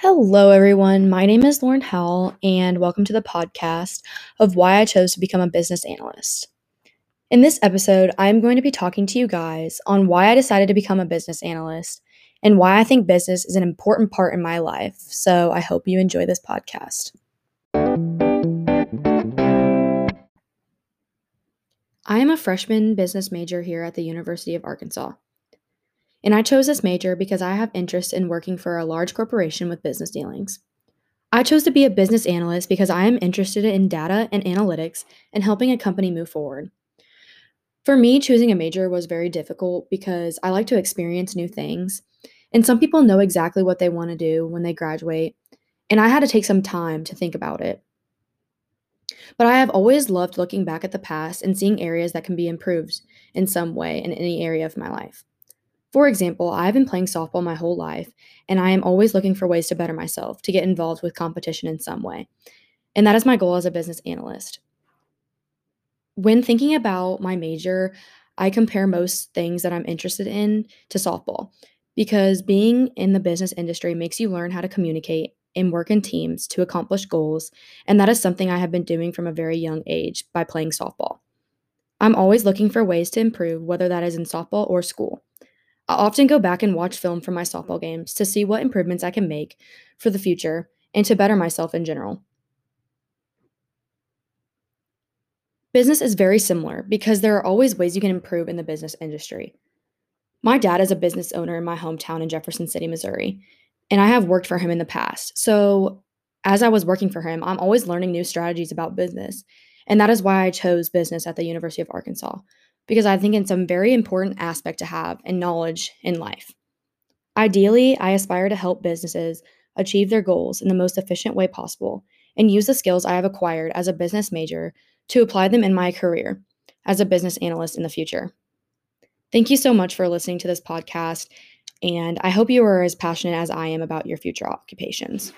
Hello, everyone. My name is Lauren Howell, and welcome to the podcast of why I chose to become a business analyst. In this episode, I'm going to be talking to you guys on why I decided to become a business analyst and why I think business is an important part in my life. So I hope you enjoy this podcast. I am a freshman business major here at the University of Arkansas. And I chose this major because I have interest in working for a large corporation with business dealings. I chose to be a business analyst because I am interested in data and analytics and helping a company move forward. For me, choosing a major was very difficult because I like to experience new things. And some people know exactly what they want to do when they graduate, and I had to take some time to think about it. But I have always loved looking back at the past and seeing areas that can be improved in some way in any area of my life. For example, I've been playing softball my whole life, and I am always looking for ways to better myself, to get involved with competition in some way. And that is my goal as a business analyst. When thinking about my major, I compare most things that I'm interested in to softball because being in the business industry makes you learn how to communicate and work in teams to accomplish goals. And that is something I have been doing from a very young age by playing softball. I'm always looking for ways to improve, whether that is in softball or school. I often go back and watch film from my softball games to see what improvements I can make for the future and to better myself in general. Business is very similar because there are always ways you can improve in the business industry. My dad is a business owner in my hometown in Jefferson City, Missouri, and I have worked for him in the past. So, as I was working for him, I'm always learning new strategies about business. And that is why I chose business at the University of Arkansas because I think it's a very important aspect to have and knowledge in life. Ideally, I aspire to help businesses achieve their goals in the most efficient way possible and use the skills I have acquired as a business major to apply them in my career as a business analyst in the future. Thank you so much for listening to this podcast, and I hope you are as passionate as I am about your future occupations.